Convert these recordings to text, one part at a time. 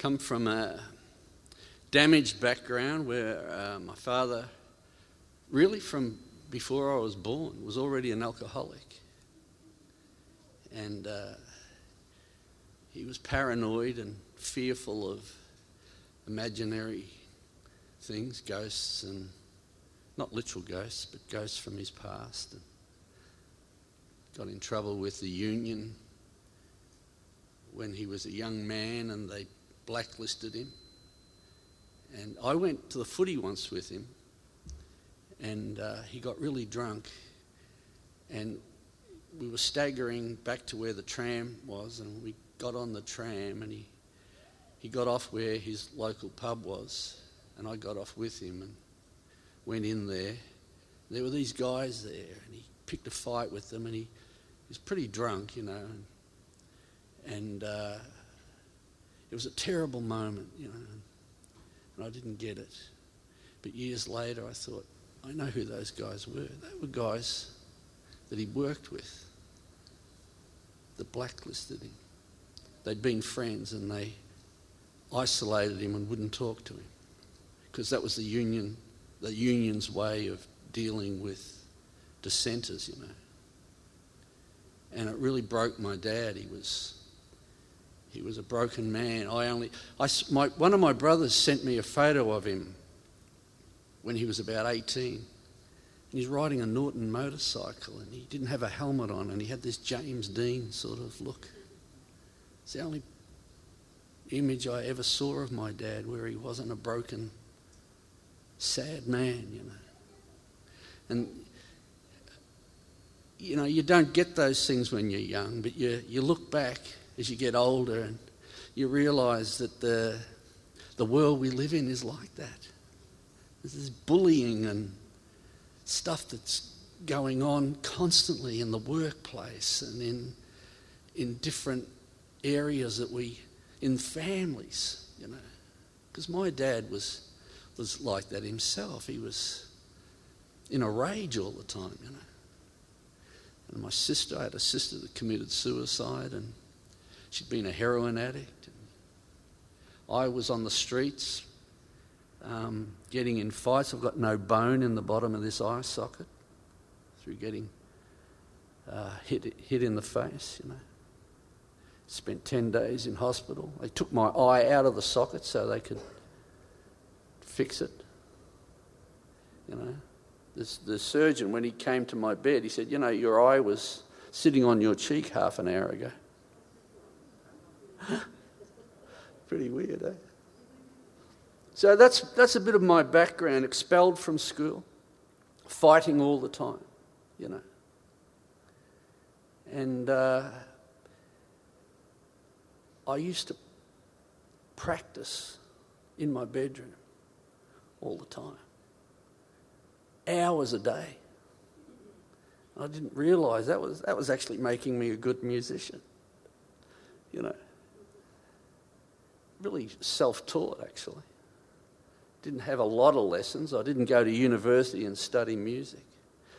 Come from a damaged background where uh, my father, really from before I was born, was already an alcoholic. And uh, he was paranoid and fearful of imaginary things, ghosts, and not literal ghosts, but ghosts from his past. And got in trouble with the union when he was a young man and they blacklisted him. And I went to the footy once with him, and uh, he got really drunk. And we were staggering back to where the tram was, and we got on the tram, and he, he got off where his local pub was, and I got off with him and went in there. There were these guys there, and he picked a fight with them, and he, was pretty drunk, you know. And, and uh, it was a terrible moment, you know, and I didn't get it. But years later, I thought, I know who those guys were. They were guys that he worked with that blacklisted him. They'd been friends and they isolated him and wouldn't talk to him because that was the union, the union's way of dealing with dissenters, you know. And it really broke my dad. He was he was a broken man. I only, I, my, one of my brothers sent me a photo of him when he was about 18. And he's riding a Norton motorcycle and he didn't have a helmet on and he had this James Dean sort of look. It's the only image I ever saw of my dad where he wasn't a broken, sad man, you know. And, you know, you don't get those things when you're young, but you, you look back as you get older and you realize that the, the world we live in is like that. There's this bullying and stuff that's going on constantly in the workplace and in, in different areas that we, in families, you know. Because my dad was, was like that himself. He was in a rage all the time, you know. And my sister, I had a sister that committed suicide and She'd been a heroin addict. I was on the streets um, getting in fights. I've got no bone in the bottom of this eye socket through getting uh, hit, hit in the face, you know. Spent 10 days in hospital. They took my eye out of the socket so they could fix it. You know, the surgeon, when he came to my bed, he said, You know, your eye was sitting on your cheek half an hour ago. Pretty weird, eh? So that's, that's a bit of my background. Expelled from school, fighting all the time, you know. And uh, I used to practice in my bedroom all the time, hours a day. I didn't realize that was, that was actually making me a good musician, you know really self taught, actually. Didn't have a lot of lessons. I didn't go to university and study music.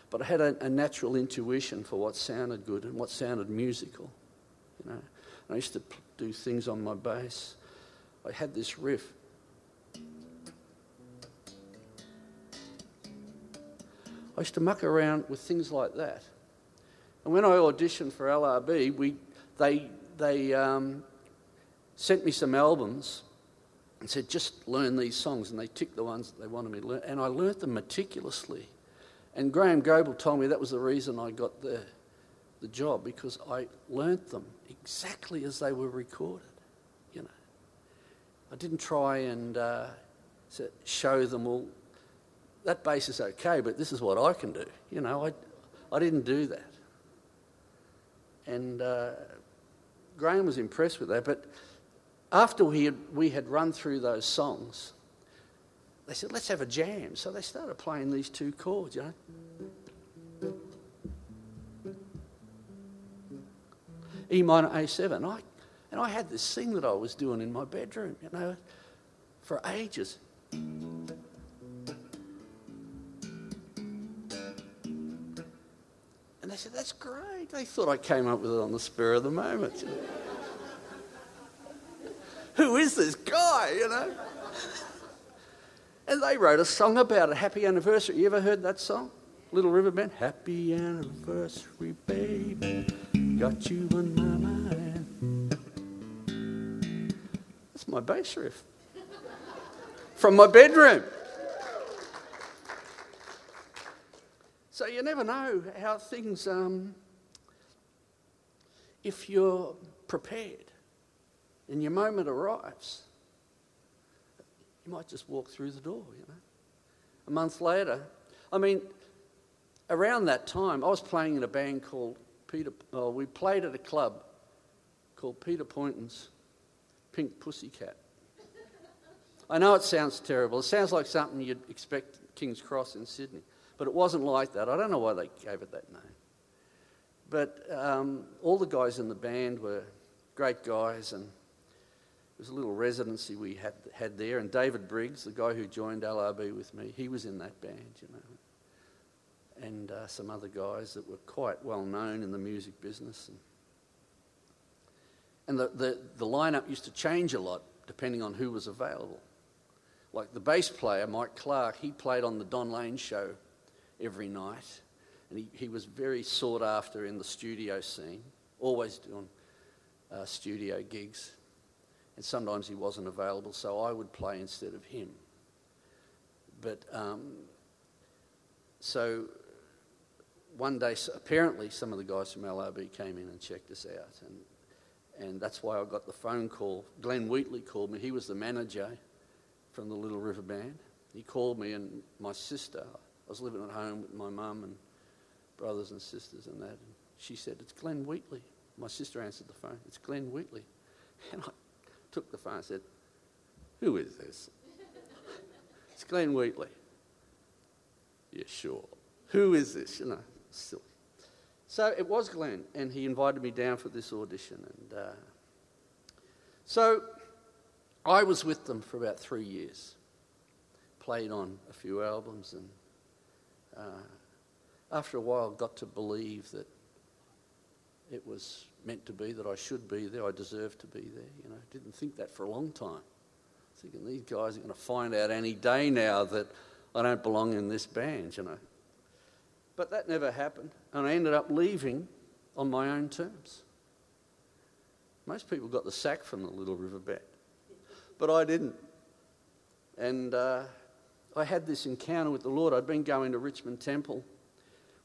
But I had a, a natural intuition for what sounded good and what sounded musical. You know, and I used to do things on my bass. I had this riff. I used to muck around with things like that. And when I auditioned for LRB, we, they, they um, sent me some albums and said, just learn these songs. And they ticked the ones that they wanted me to learn. And I learnt them meticulously. And Graham Goble told me that was the reason I got the, the job, because I learnt them exactly as they were recorded. You know, I didn't try and uh, show them all. That bass is okay, but this is what I can do. You know, I, I didn't do that. And uh, Graham was impressed with that, but after we had, we had run through those songs, they said, let's have a jam. So they started playing these two chords, you know. E minor A7. I, and I had this thing that I was doing in my bedroom, you know, for ages. And they said, That's great. They thought I came up with it on the spur of the moment. Who is this guy, you know? And they wrote a song about it, Happy Anniversary. You ever heard that song? Little River Band? Happy Anniversary, baby. Got you on my mind. That's my bass riff. From my bedroom. So you never know how things, um, if you're prepared and your moment arrives, you might just walk through the door, you know. A month later, I mean, around that time, I was playing in a band called Peter, well, we played at a club called Peter Poynton's Pink Pussycat. I know it sounds terrible. It sounds like something you'd expect King's Cross in Sydney. But it wasn't like that. I don't know why they gave it that name. But um, all the guys in the band were great guys, and was a little residency we had, had there. And David Briggs, the guy who joined LRB with me, he was in that band, you know. And uh, some other guys that were quite well known in the music business. And, and the, the, the lineup used to change a lot depending on who was available. Like the bass player, Mike Clark, he played on the Don Lane show every night. And he, he was very sought after in the studio scene, always doing uh, studio gigs. And sometimes he wasn't available, so I would play instead of him. But um, so one day, apparently, some of the guys from LRB came in and checked us out. And, and that's why I got the phone call. Glenn Wheatley called me. He was the manager from the Little River Band. He called me, and my sister, I was living at home with my mum and brothers and sisters and that. And she said, It's Glenn Wheatley. My sister answered the phone. It's Glenn Wheatley. And I took the phone and said, Who is this? it's Glenn Wheatley. Yeah, sure. Who is this? You know, silly. So it was Glenn, and he invited me down for this audition. And uh, so I was with them for about three years. Played on a few albums and uh, after a while, got to believe that it was meant to be, that I should be there, I deserved to be there. You know, didn't think that for a long time. Thinking these guys are going to find out any day now that I don't belong in this band, you know. But that never happened, and I ended up leaving on my own terms. Most people got the sack from the Little River Band, but I didn't. And uh, I had this encounter with the Lord. I'd been going to Richmond Temple,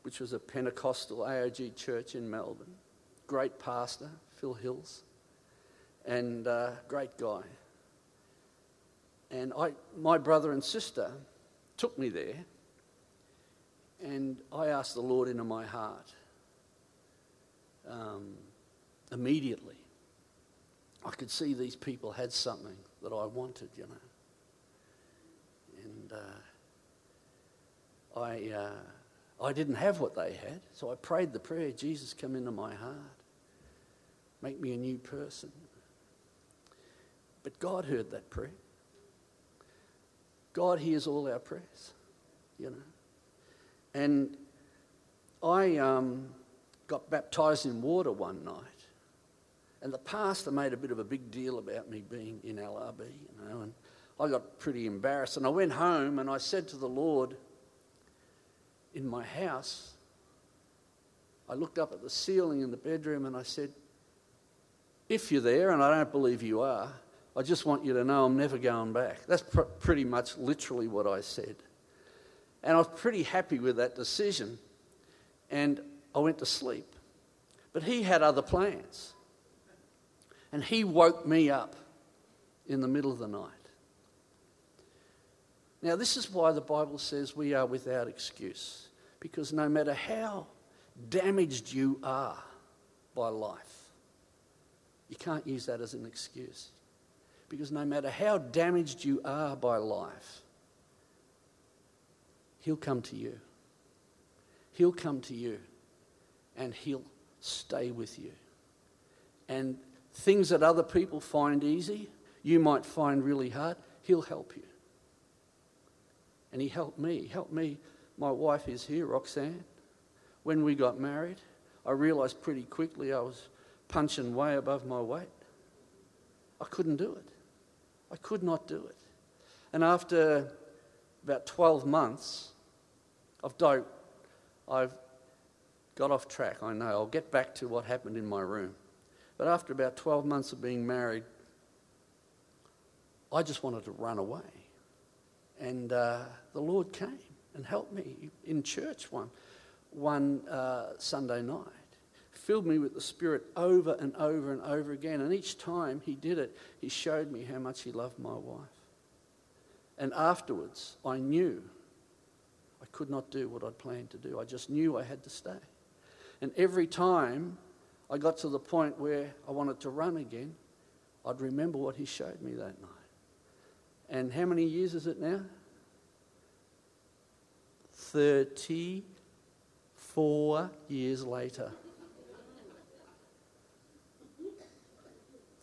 which was a Pentecostal AOG church in Melbourne. Great pastor, Phil Hills, and uh, great guy. And I, my brother and sister took me there, and I asked the Lord into my heart um, immediately. I could see these people had something that I wanted, you know and uh, I, uh, I didn't have what they had, so I prayed the prayer Jesus, come into my heart, make me a new person. But God heard that prayer. God hears all our prayers, you know. And I um, got baptized in water one night, and the pastor made a bit of a big deal about me being in LRB, you know, and I got pretty embarrassed. And I went home and I said to the Lord in my house, I looked up at the ceiling in the bedroom and I said, If you're there, and I don't believe you are, I just want you to know I'm never going back. That's pr- pretty much literally what I said. And I was pretty happy with that decision. And I went to sleep. But he had other plans. And he woke me up in the middle of the night. Now, this is why the Bible says we are without excuse. Because no matter how damaged you are by life, you can't use that as an excuse. Because no matter how damaged you are by life, He'll come to you. He'll come to you and He'll stay with you. And things that other people find easy, you might find really hard, He'll help you. And He helped me. He helped me. My wife is here, Roxanne. When we got married, I realised pretty quickly I was punching way above my weight. I couldn't do it. I could not do it. And after about 12 months, I've, died, I've got off track, I know. I'll get back to what happened in my room. But after about 12 months of being married, I just wanted to run away. And uh, the Lord came and helped me in church one, one uh, Sunday night. Filled me with the Spirit over and over and over again. And each time He did it, He showed me how much He loved my wife. And afterwards, I knew I could not do what I'd planned to do. I just knew I had to stay. And every time I got to the point where I wanted to run again, I'd remember what he showed me that night. And how many years is it now? 34 years later.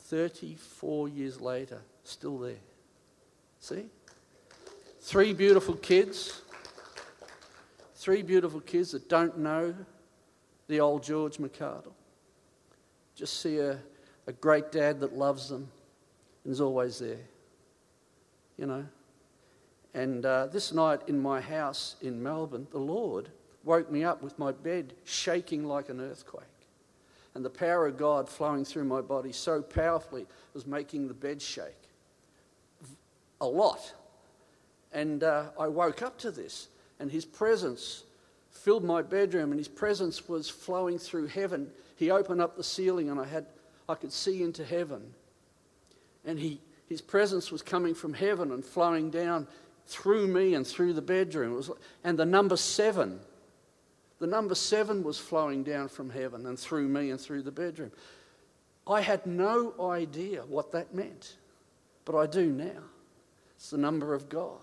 34 years later, still there. See? Three beautiful kids. Three beautiful kids that don't know the old George McArdle. Just see a, a great dad that loves them and is always there, you know. And uh, this night in my house in Melbourne, the Lord woke me up with my bed shaking like an earthquake. And the power of God flowing through my body so powerfully was making the bed shake a lot. And uh, I woke up to this, and His presence filled my bedroom, and his presence was flowing through heaven. He opened up the ceiling, and I, had, I could see into heaven. And he, his presence was coming from heaven and flowing down through me and through the bedroom. Was, and the number seven, the number seven was flowing down from heaven and through me and through the bedroom. I had no idea what that meant, but I do now. It's the number of God.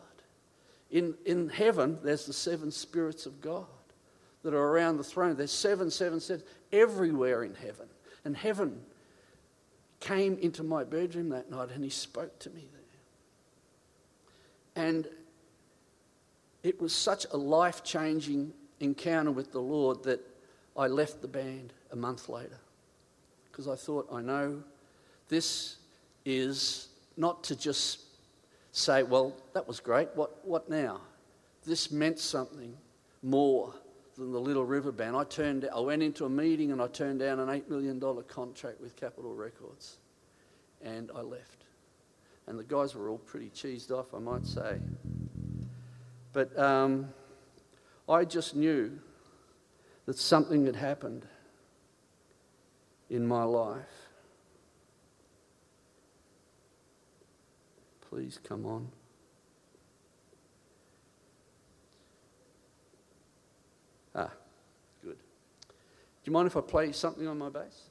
In, in heaven, there's the seven spirits of God that are around the throne. There's seven, seven, seven, everywhere in heaven. And heaven came into my bedroom that night and he spoke to me there. And it was such a life changing encounter with the Lord that I left the band a month later. Because I thought, I know this is not to just say, well, that was great, what, what now? This meant something more than the Little River Band. I turned, I went into a meeting and I turned down an $8 million contract with Capitol Records. And I left. And the guys were all pretty cheesed off, I might say. But um, I just knew that something had happened in my life. Please come on. Ah, good. Do you mind if I play something on my bass?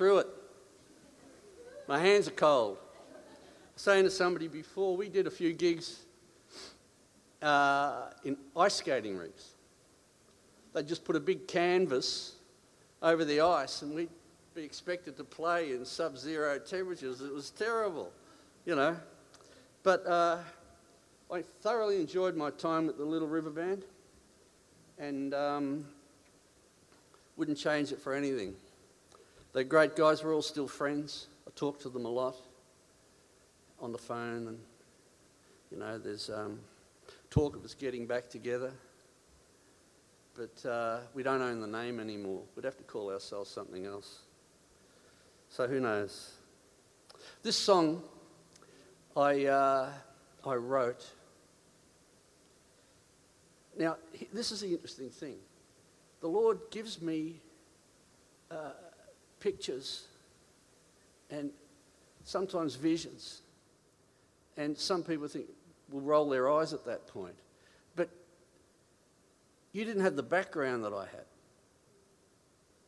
Through it. My hands are cold. I was saying to somebody before, we did a few gigs uh, in ice skating rinks. They just put a big canvas over the ice, and we'd be expected to play in sub zero temperatures. It was terrible, you know. But uh, I thoroughly enjoyed my time at the Little River Band and um, wouldn't change it for anything. They're great guys, we're all still friends. I talk to them a lot on the phone, and you know, there's um, talk of us getting back together. But uh, we don't own the name anymore. We'd have to call ourselves something else. So who knows? This song I, uh, I wrote. Now, this is the interesting thing. The Lord gives me uh, pictures and sometimes visions. And some people think will roll their eyes at that point. But you didn't have the background that I had.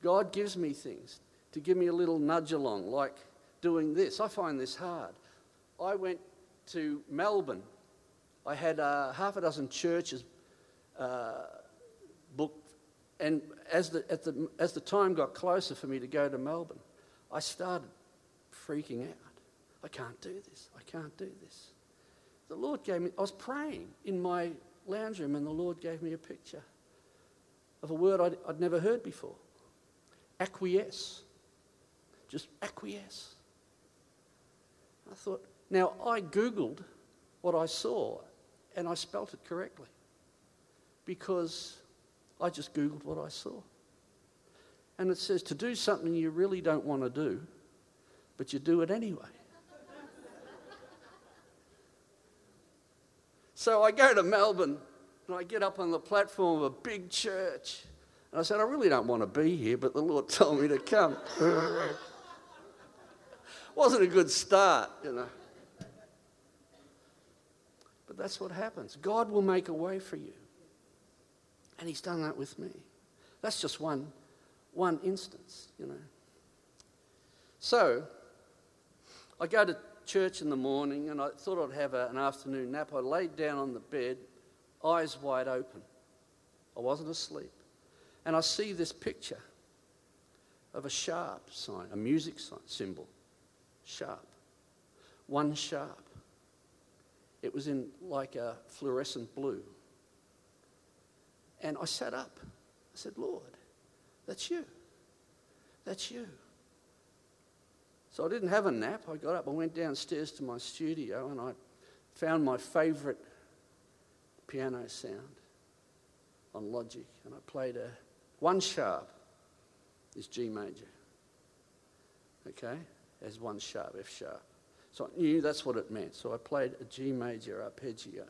God gives me things to give me a little nudge along, like doing this. I find this hard. I went to Melbourne. I had uh, half a dozen churches uh, booked, and as the, the, as the time got closer for me to go to Melbourne, I started freaking out. I can't do this. I can't do this. The Lord gave me, I was praying in my lounge room, and the Lord gave me a picture of a word I'd, I'd never heard before acquiesce. Just acquiesce. I thought, now I Googled what I saw and I spelt it correctly because I just Googled what I saw. And it says to do something you really don't want to do, but you do it anyway. so I go to Melbourne and I get up on the platform of a big church. And I said, I really don't want to be here, but the Lord told me to come. Wasn't a good start, you know. But that's what happens. God will make a way for you. And He's done that with me. That's just one, one instance, you know. So, I go to church in the morning and I thought I'd have a, an afternoon nap. I laid down on the bed, eyes wide open. I wasn't asleep. And I see this picture of a sharp sign, a music sign, symbol sharp. One sharp. It was in like a fluorescent blue. And I sat up. I said, Lord, that's you. That's you. So I didn't have a nap. I got up, I went downstairs to my studio, and I found my favourite piano sound on Logic. And I played a one sharp is G major. Okay? as one sharp, F sharp. So I knew that's what it meant. So I played a G major arpeggio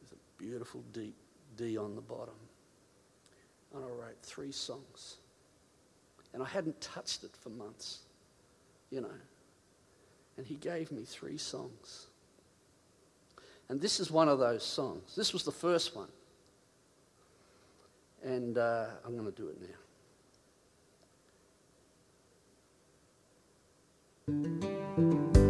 with a beautiful deep D on the bottom. And I wrote three songs. And I hadn't touched it for months, you know. And he gave me three songs. And this is one of those songs. This was the first one. And uh, I'm going to do it now.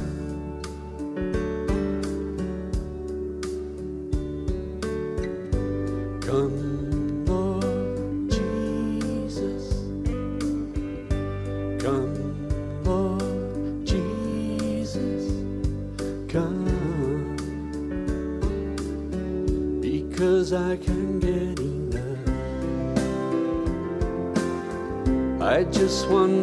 I can get enough. I just want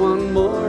one more.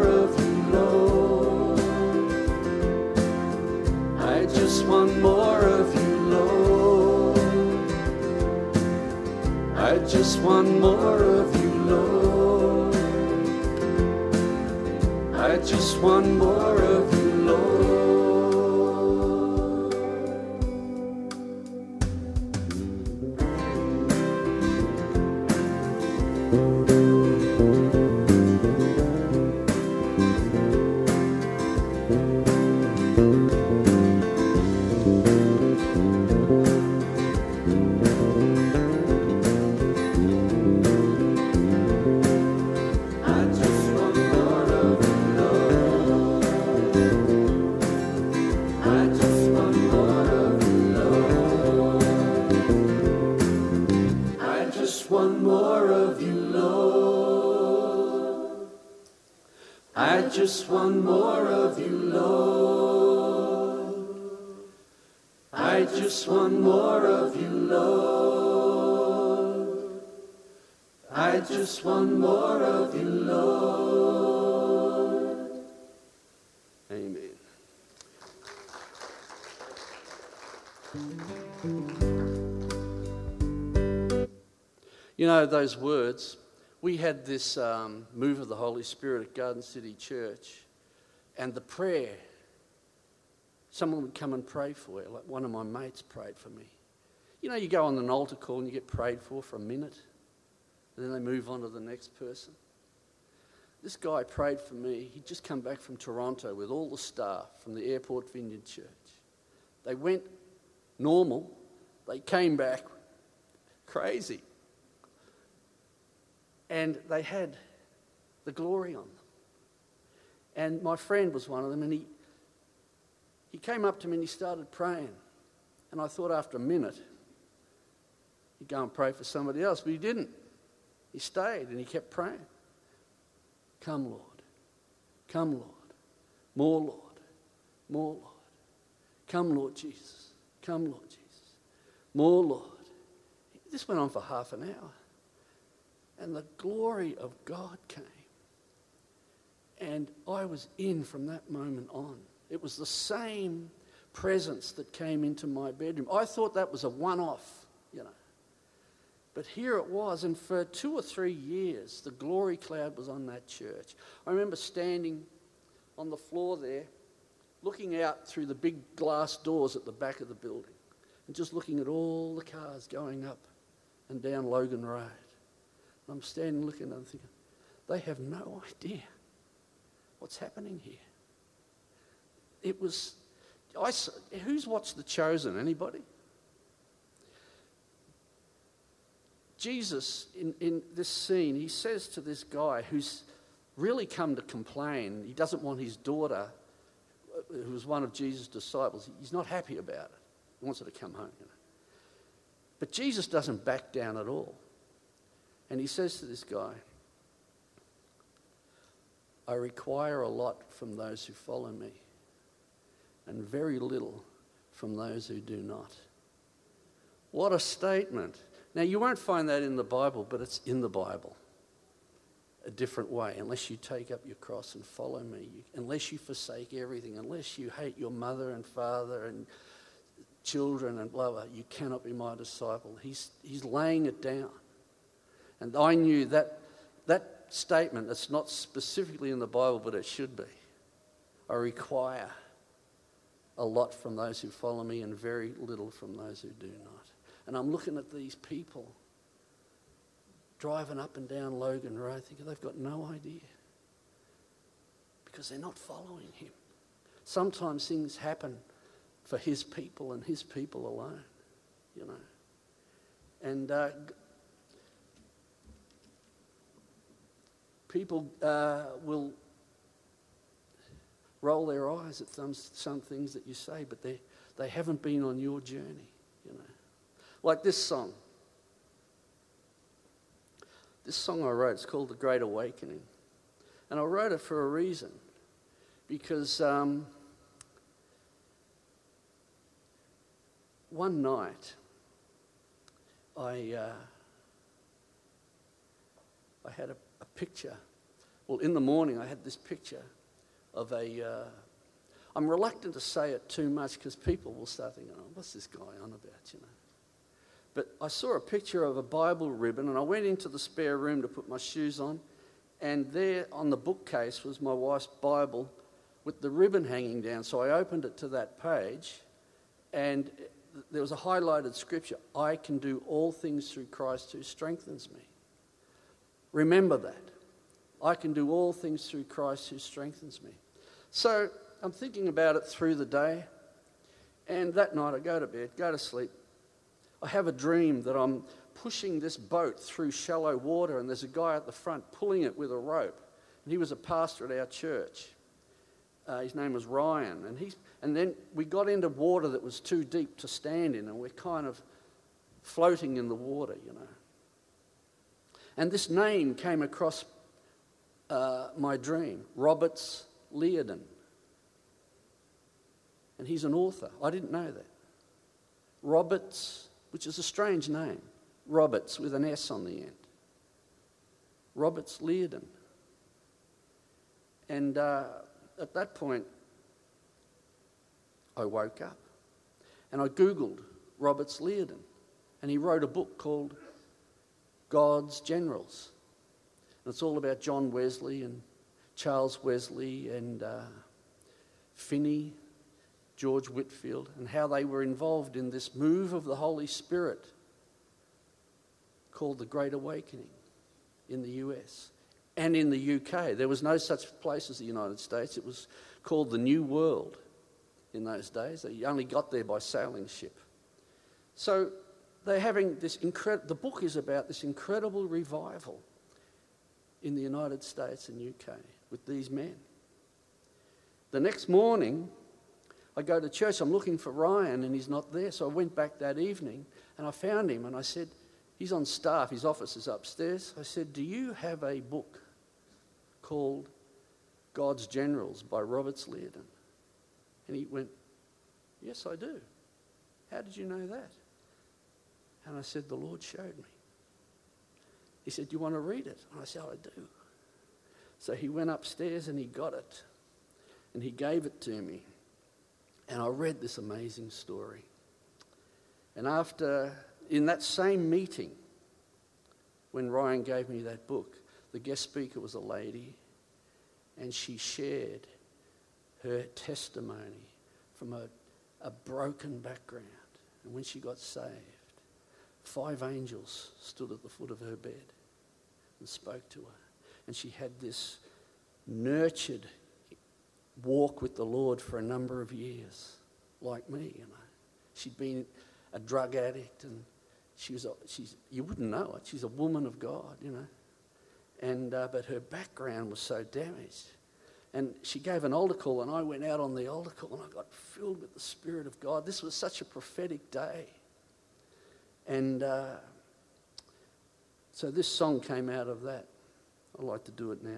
Just want more of you, Lord. I just want more of you, Lord. I just want more of you, Lord. Amen. You know, those words, we had this um, move of the Holy Spirit at Garden City Church, and the prayer, someone would come and pray for you. Like one of my mates prayed for me. You know, you go on an altar call and you get prayed for for a minute, and then they move on to the next person. This guy prayed for me. He'd just come back from Toronto with all the staff from the Airport Vineyard Church. They went normal, they came back crazy. And they had the glory on them. And my friend was one of them, and he, he came up to me and he started praying. And I thought after a minute, he'd go and pray for somebody else, but he didn't. He stayed and he kept praying. Come, Lord. Come, Lord. More, Lord. More, Lord. Come, Lord Jesus. Come, Lord Jesus. More, Lord. This went on for half an hour. And the glory of God came. And I was in from that moment on. It was the same presence that came into my bedroom. I thought that was a one off, you know. But here it was, and for two or three years, the glory cloud was on that church. I remember standing on the floor there, looking out through the big glass doors at the back of the building, and just looking at all the cars going up and down Logan Road. I'm standing looking and I'm thinking, they have no idea what's happening here. It was, I, who's watched The Chosen? Anybody? Jesus, in, in this scene, he says to this guy who's really come to complain, he doesn't want his daughter, who was one of Jesus' disciples, he's not happy about it. He wants her to come home. You know. But Jesus doesn't back down at all. And he says to this guy, I require a lot from those who follow me, and very little from those who do not. What a statement. Now, you won't find that in the Bible, but it's in the Bible. A different way, unless you take up your cross and follow me, you, unless you forsake everything, unless you hate your mother and father and children and blah, blah, you cannot be my disciple. He's, he's laying it down. And I knew that that statement, it's not specifically in the Bible, but it should be. I require a lot from those who follow me and very little from those who do not. And I'm looking at these people driving up and down Logan Road thinking they've got no idea because they're not following him. Sometimes things happen for his people and his people alone, you know. And uh, people uh, will roll their eyes at some, some things that you say, but they, they haven't been on your journey, you know. Like this song. This song I wrote, it's called The Great Awakening. And I wrote it for a reason. Because um, one night, I, uh, I had a, a picture. Well, in the morning, I had this picture of a. Uh, I'm reluctant to say it too much because people will start thinking, oh, what's this guy on about, you know? But I saw a picture of a Bible ribbon, and I went into the spare room to put my shoes on, and there on the bookcase was my wife's Bible with the ribbon hanging down. So I opened it to that page, and there was a highlighted scripture I can do all things through Christ who strengthens me. Remember that. I can do all things through Christ who strengthens me. So I'm thinking about it through the day, and that night I go to bed, go to sleep. I have a dream that I'm pushing this boat through shallow water, and there's a guy at the front pulling it with a rope. And he was a pastor at our church. Uh, his name was Ryan, and he's and then we got into water that was too deep to stand in, and we're kind of floating in the water, you know. And this name came across uh, my dream Roberts Liardon. And he's an author. I didn't know that. Roberts, which is a strange name. Roberts with an S on the end. Roberts Liardon. And uh, at that point, I woke up and I Googled Roberts Liardon. And he wrote a book called God's Generals. And it's all about John Wesley and Charles Wesley and uh, Finney, George Whitefield, and how they were involved in this move of the Holy Spirit called the Great Awakening in the US and in the UK. There was no such place as the United States, it was called the New World in those days. They only got there by sailing ship. So they're having this incredible, the book is about this incredible revival in the United States and UK with these men. The next morning, I go to church, I'm looking for Ryan and he's not there. So I went back that evening and I found him and I said, He's on staff, his office is upstairs. I said, Do you have a book called God's Generals by Roberts Liardon? And he went, Yes, I do. How did you know that? And I said, The Lord showed me. He said, Do you want to read it? And I said, I do. So he went upstairs and he got it. And he gave it to me. And I read this amazing story. And after, in that same meeting, when Ryan gave me that book, the guest speaker was a lady, and she shared her testimony from a, a broken background. And when she got saved, five angels stood at the foot of her bed and spoke to her. And she had this nurtured walk with the Lord for a number of years, like me, you know. She'd been a drug addict and she was a, she's, you wouldn't know it. She's a woman of God, you know. And, uh, but her background was so damaged. And she gave an altar call, and I went out on the altar call, and I got filled with the Spirit of God. This was such a prophetic day. And uh, so this song came out of that. I'd like to do it now.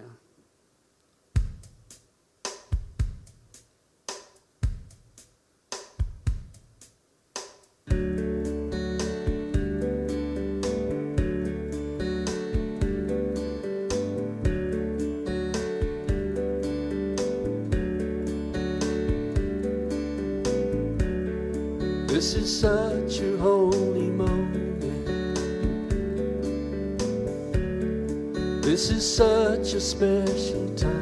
This is such a holy This is such a special time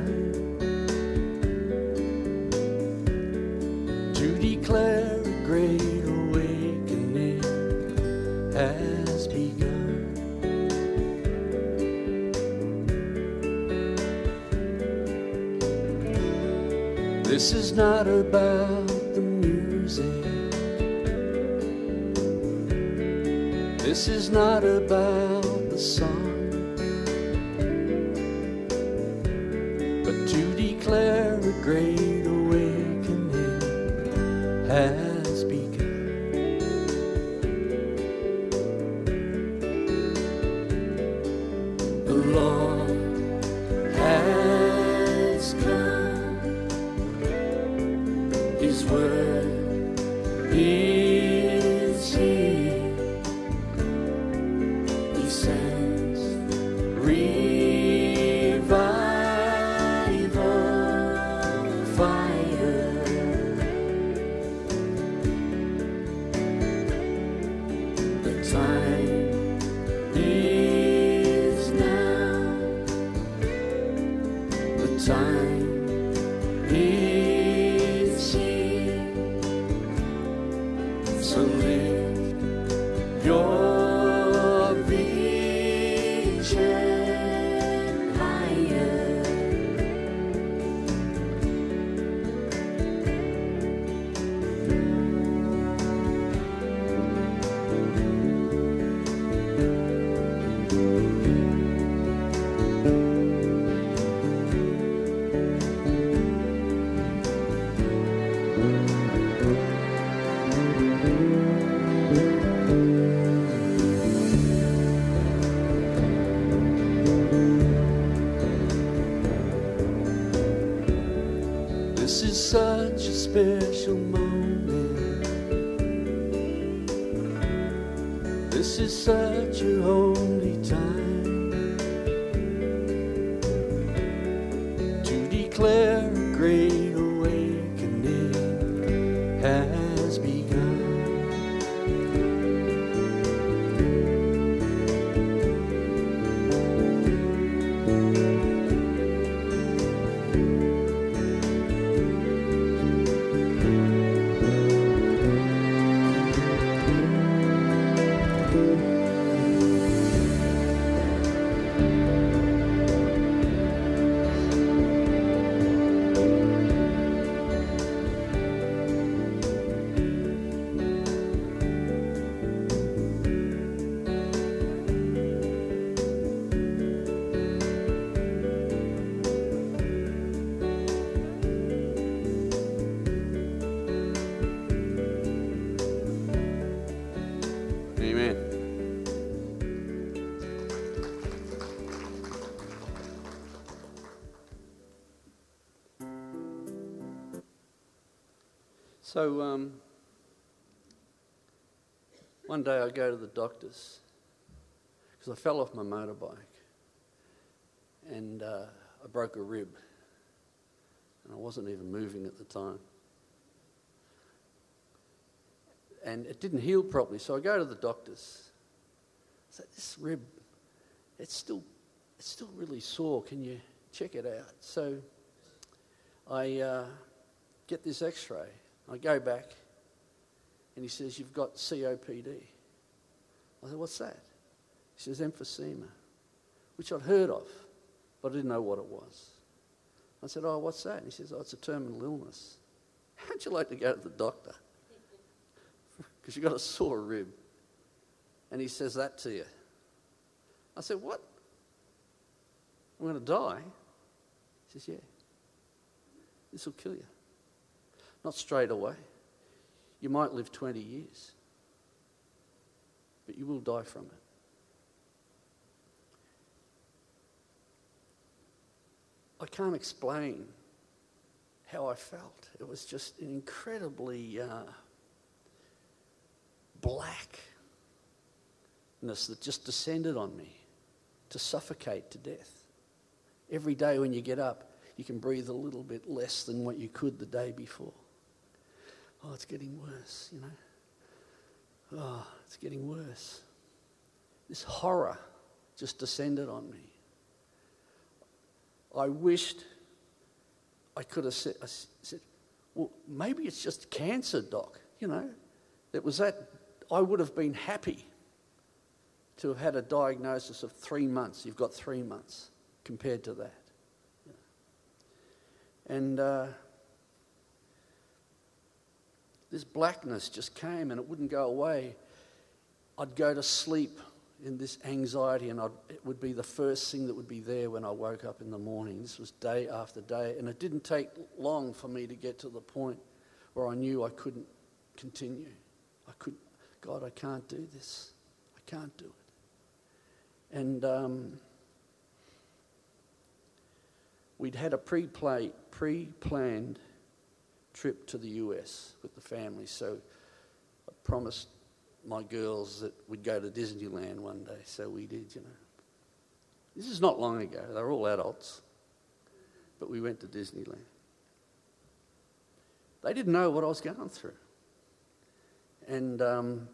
So um, one day I go to the doctor's because I fell off my motorbike and uh, I broke a rib. And I wasn't even moving at the time. And it didn't heal properly, so I go to the doctor's. I said, This rib, it's still, it's still really sore. Can you check it out? So I uh, get this x ray. I go back and he says, You've got COPD. I said, What's that? He says, Emphysema, which I'd heard of, but I didn't know what it was. I said, Oh, what's that? And he says, Oh, it's a terminal illness. How'd you like to go to the doctor? Because you've got a sore rib. And he says that to you. I said, What? I'm going to die? He says, Yeah. This will kill you. Not straight away. You might live 20 years, but you will die from it. I can't explain how I felt. It was just an incredibly uh, blackness that just descended on me to suffocate to death. Every day when you get up, you can breathe a little bit less than what you could the day before. Oh, it's getting worse, you know. Oh, it's getting worse. This horror just descended on me. I wished I could have said, said, well, maybe it's just cancer, doc. You know, it was that I would have been happy to have had a diagnosis of three months. You've got three months compared to that. And uh, this blackness just came and it wouldn't go away. I'd go to sleep in this anxiety, and I'd, it would be the first thing that would be there when I woke up in the morning. This was day after day, and it didn't take long for me to get to the point where I knew I couldn't continue. I could, God, I can't do this. I can't do it. And um, we'd had a pre-play, pre-planned trip to the US with the family, so I promised my girls that we'd go to Disneyland one day, so we did, you know. This is not long ago, they were all adults, but we went to Disneyland. They didn't know what I was going through. And um,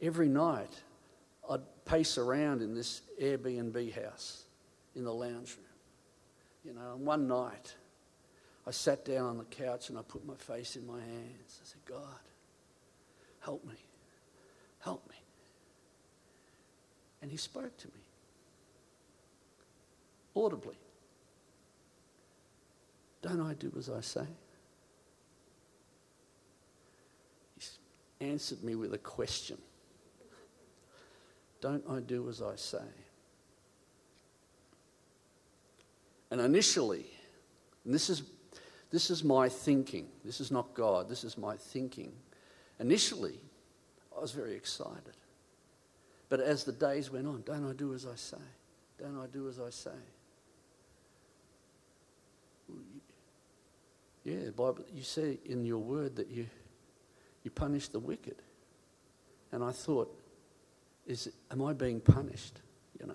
every night, I'd pace around in this Airbnb house in the lounge room. You know, and one night I sat down on the couch and I put my face in my hands. I said, God, help me. Help me. And he spoke to me audibly. Don't I do as I say? He answered me with a question. Don't I do as I say? And initially, and this is, this is my thinking, this is not God, this is my thinking. Initially, I was very excited. But as the days went on, don't I do as I say? Don't I do as I say? Yeah, Bible, you say in your word that you, you punish the wicked. And I thought, is, am I being punished? You know.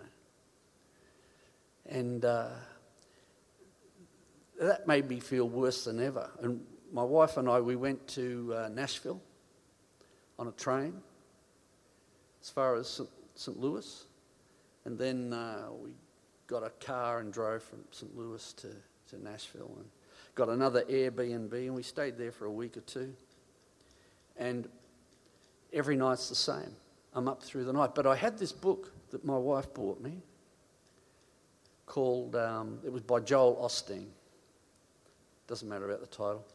And uh, that made me feel worse than ever. And my wife and I, we went to uh, Nashville on a train as far as St. Louis. And then uh, we got a car and drove from St. Louis to, to Nashville and got another Airbnb and we stayed there for a week or two. And every night's the same. I'm up through the night. But I had this book that my wife bought me called, um, it was by Joel Osteen. Doesn't matter about the title.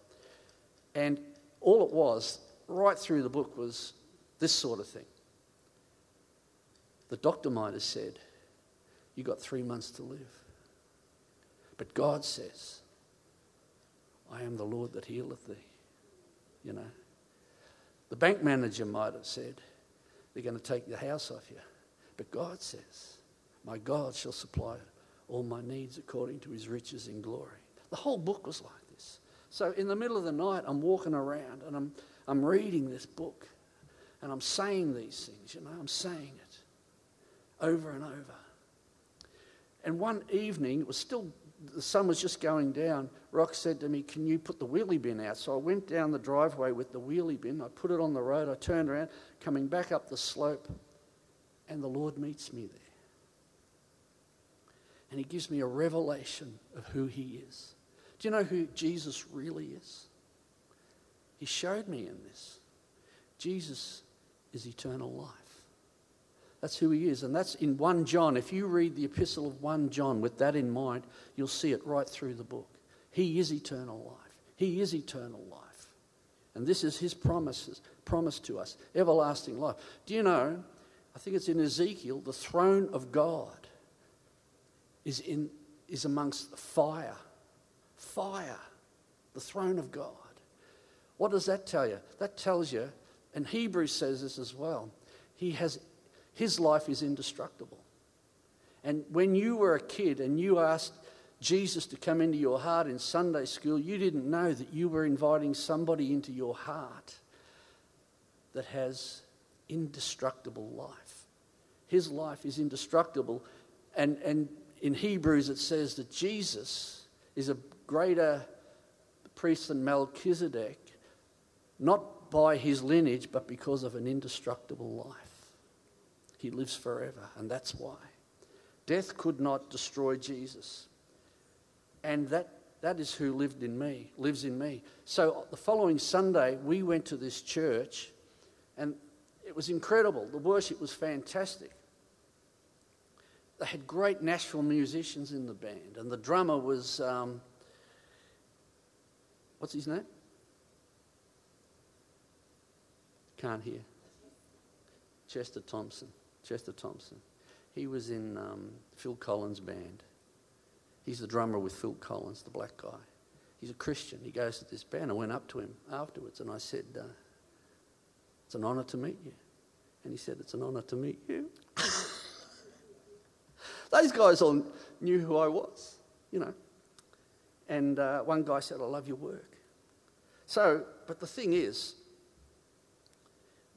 And all it was, right through the book, was this sort of thing. The doctor might have said, You got three months to live. But God says, I am the Lord that healeth thee. You know. The bank manager might have said, They're going to take the house off you. But God says, My God shall supply all my needs according to his riches in glory. The whole book was like. So in the middle of the night, I'm walking around and I'm, I'm reading this book and I'm saying these things, you know, I'm saying it over and over. And one evening, it was still, the sun was just going down. Rock said to me, Can you put the wheelie bin out? So I went down the driveway with the wheelie bin. I put it on the road. I turned around, coming back up the slope, and the Lord meets me there. And He gives me a revelation of who He is. Do you know who Jesus really is? He showed me in this. Jesus is eternal life. That's who he is. And that's in 1 John. If you read the epistle of 1 John with that in mind, you'll see it right through the book. He is eternal life. He is eternal life. And this is his promises, promise to us everlasting life. Do you know? I think it's in Ezekiel, the throne of God is, in, is amongst the fire fire, the throne of God. What does that tell you? That tells you, and Hebrews says this as well, he has, his life is indestructible. And when you were a kid and you asked Jesus to come into your heart in Sunday school, you didn't know that you were inviting somebody into your heart that has indestructible life. His life is indestructible. And, and in Hebrews, it says that Jesus is a greater priest than Melchizedek, not by his lineage, but because of an indestructible life. He lives forever, and that's why. Death could not destroy Jesus. And that, that is who lived in me, lives in me. So the following Sunday, we went to this church, and it was incredible. The worship was fantastic. They had great Nashville musicians in the band, and the drummer was um, What's his name? Can't hear. Chester Thompson. Chester Thompson. He was in um, Phil Collins' band. He's the drummer with Phil Collins, the black guy. He's a Christian. He goes to this band. I went up to him afterwards and I said, uh, It's an honour to meet you. And he said, It's an honour to meet you. Those guys all knew who I was, you know. And uh, one guy said, I love your work. So, but the thing is,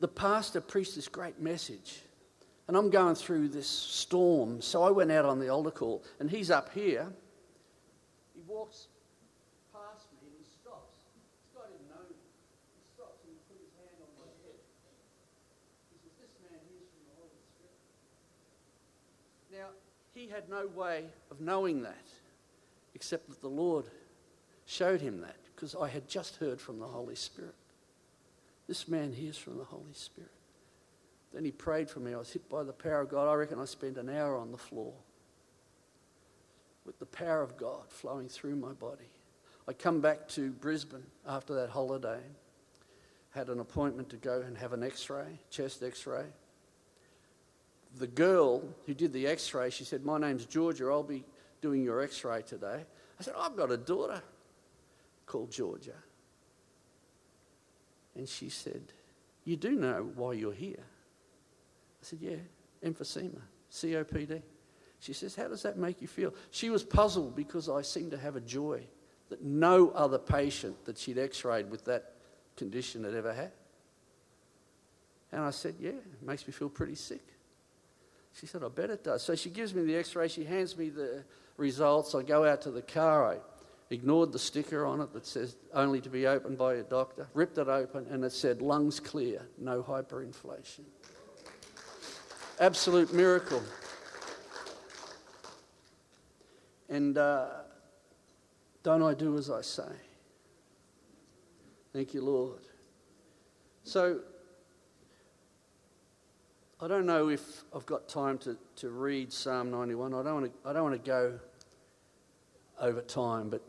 the pastor preached this great message. And I'm going through this storm. So I went out on the altar call, and he's up here. He walks past me and he stops. This guy didn't know me. He stops and he put his hand on my head. He says, This man hears from the Holy Spirit. Now, he had no way of knowing that. except that the Lord showed him that because I had just heard from the Holy Spirit. This man hears from the Holy Spirit. Then he prayed for me. I was hit by the power of God. I reckon I spent an hour on the floor with the power of God flowing through my body. I come back to Brisbane after that holiday, had an appointment to go and have an x ray, chest x ray. The girl who did the x ray, she said, My name's Georgia, I'll be doing your x ray today. I said, I've got a daughter called Georgia. And she said, You do know why you're here? I said, Yeah, emphysema, COPD. She says, How does that make you feel? She was puzzled because I seemed to have a joy that no other patient that she'd x rayed with that condition had ever had. And I said, Yeah, it makes me feel pretty sick. She said, I bet it does. So she gives me the x ray, she hands me the results. I go out to the car, I ignored the sticker on it that says only to be opened by a doctor, ripped it open, and it said lungs clear, no hyperinflation. Absolute miracle. And uh, don't I do as I say? Thank you, Lord. So, I don't know if I've got time to, to read Psalm 91. I don't want to, I don't want to go over time, but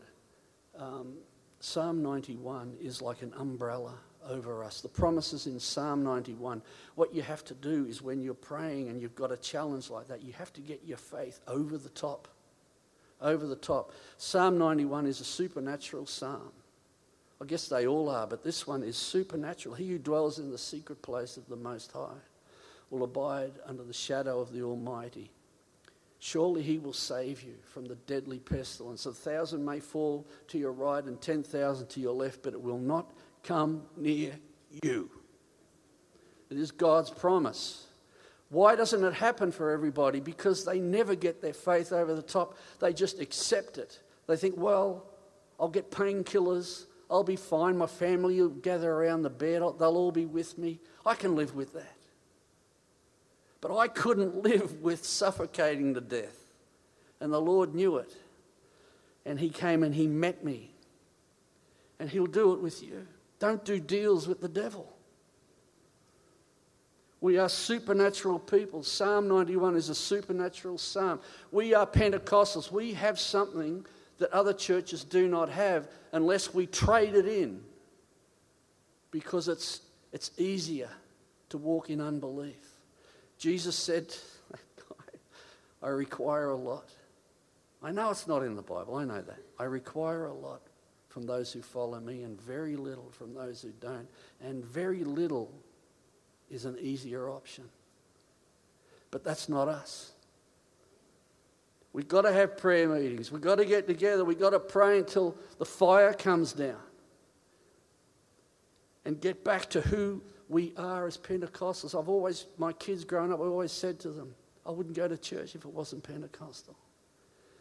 um, Psalm 91 is like an umbrella over us. The promises in Psalm 91. What you have to do is when you're praying and you've got a challenge like that, you have to get your faith over the top. Over the top. Psalm 91 is a supernatural psalm. I guess they all are, but this one is supernatural. He who dwells in the secret place of the Most High will abide under the shadow of the Almighty. Surely he will save you from the deadly pestilence. A thousand may fall to your right and ten thousand to your left, but it will not come near you. It is God's promise. Why doesn't it happen for everybody? Because they never get their faith over the top. They just accept it. They think, well, I'll get painkillers. I'll be fine. My family will gather around the bed. They'll all be with me. I can live with that. But I couldn't live with suffocating to death. And the Lord knew it. And He came and He met me. And He'll do it with you. Don't do deals with the devil. We are supernatural people. Psalm 91 is a supernatural psalm. We are Pentecostals. We have something that other churches do not have unless we trade it in because it's, it's easier to walk in unbelief. Jesus said, I require a lot. I know it's not in the Bible, I know that. I require a lot from those who follow me and very little from those who don't. And very little is an easier option. But that's not us. We've got to have prayer meetings. We've got to get together. We've got to pray until the fire comes down and get back to who we are as Pentecostals. I've always, my kids growing up, I always said to them, I wouldn't go to church if it wasn't Pentecostal.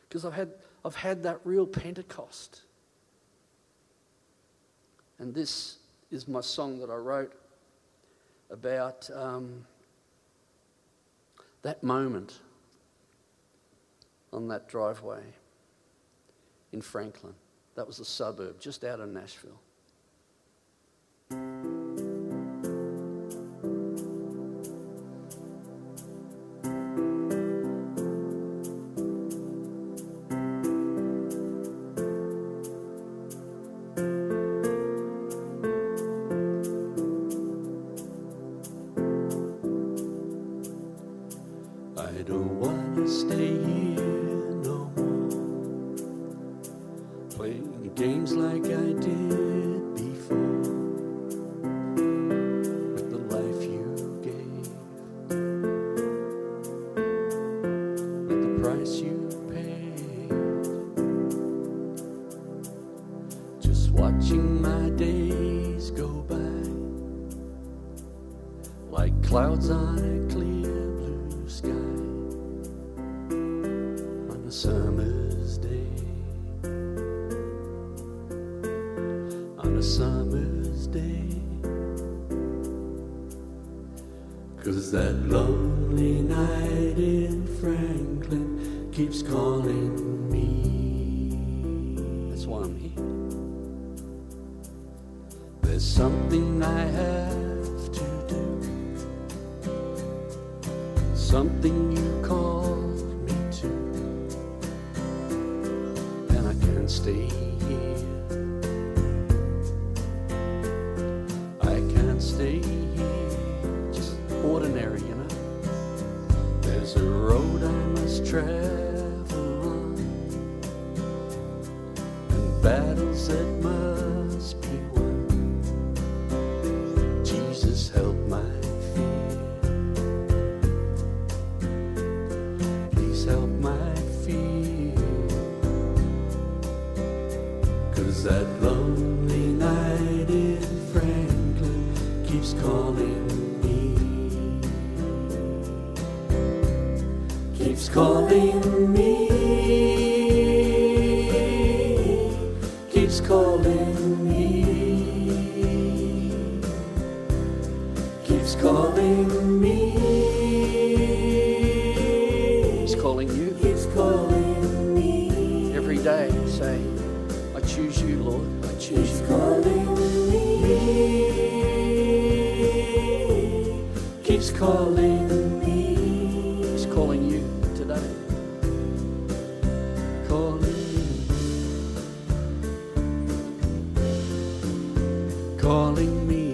Because I've had, I've had that real Pentecost. And this is my song that I wrote about um, that moment on that driveway in Franklin. That was a suburb just out of Nashville. That lonely night in Franklin keeps calling me. That's why I'm here. There's something I have to do, something you Calling me.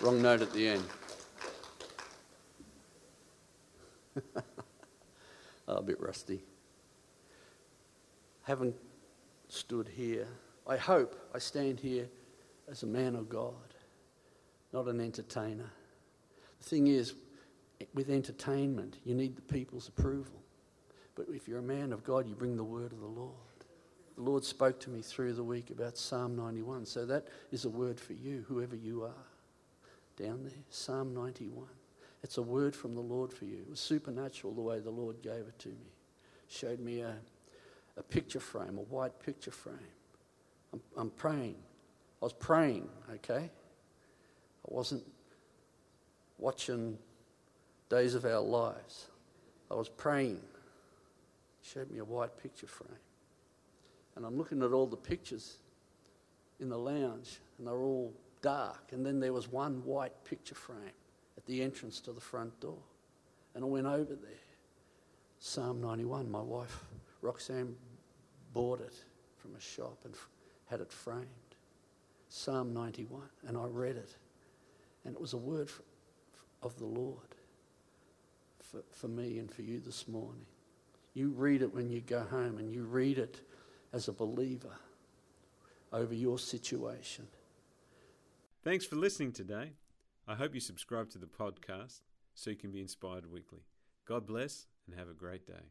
Wrong note at the end. oh, a bit rusty. Haven't stood here. I hope I stand here as a man of God, not an entertainer. The thing is, with entertainment, you need the people's approval. But if you're a man of God, you bring the word of the Lord. The Lord spoke to me through the week about Psalm 91. So that is a word for you, whoever you are. Down there, Psalm 91. It's a word from the Lord for you. It was supernatural the way the Lord gave it to me. Showed me a, a picture frame, a white picture frame. I'm, I'm praying. I was praying, okay? I wasn't watching Days of Our Lives. I was praying. Showed me a white picture frame. And I'm looking at all the pictures in the lounge, and they're all dark. And then there was one white picture frame at the entrance to the front door. And I went over there. Psalm 91. My wife, Roxanne, bought it from a shop and had it framed. Psalm 91. And I read it. And it was a word of the Lord for, for me and for you this morning. You read it when you go home and you read it as a believer over your situation. Thanks for listening today. I hope you subscribe to the podcast so you can be inspired weekly. God bless and have a great day.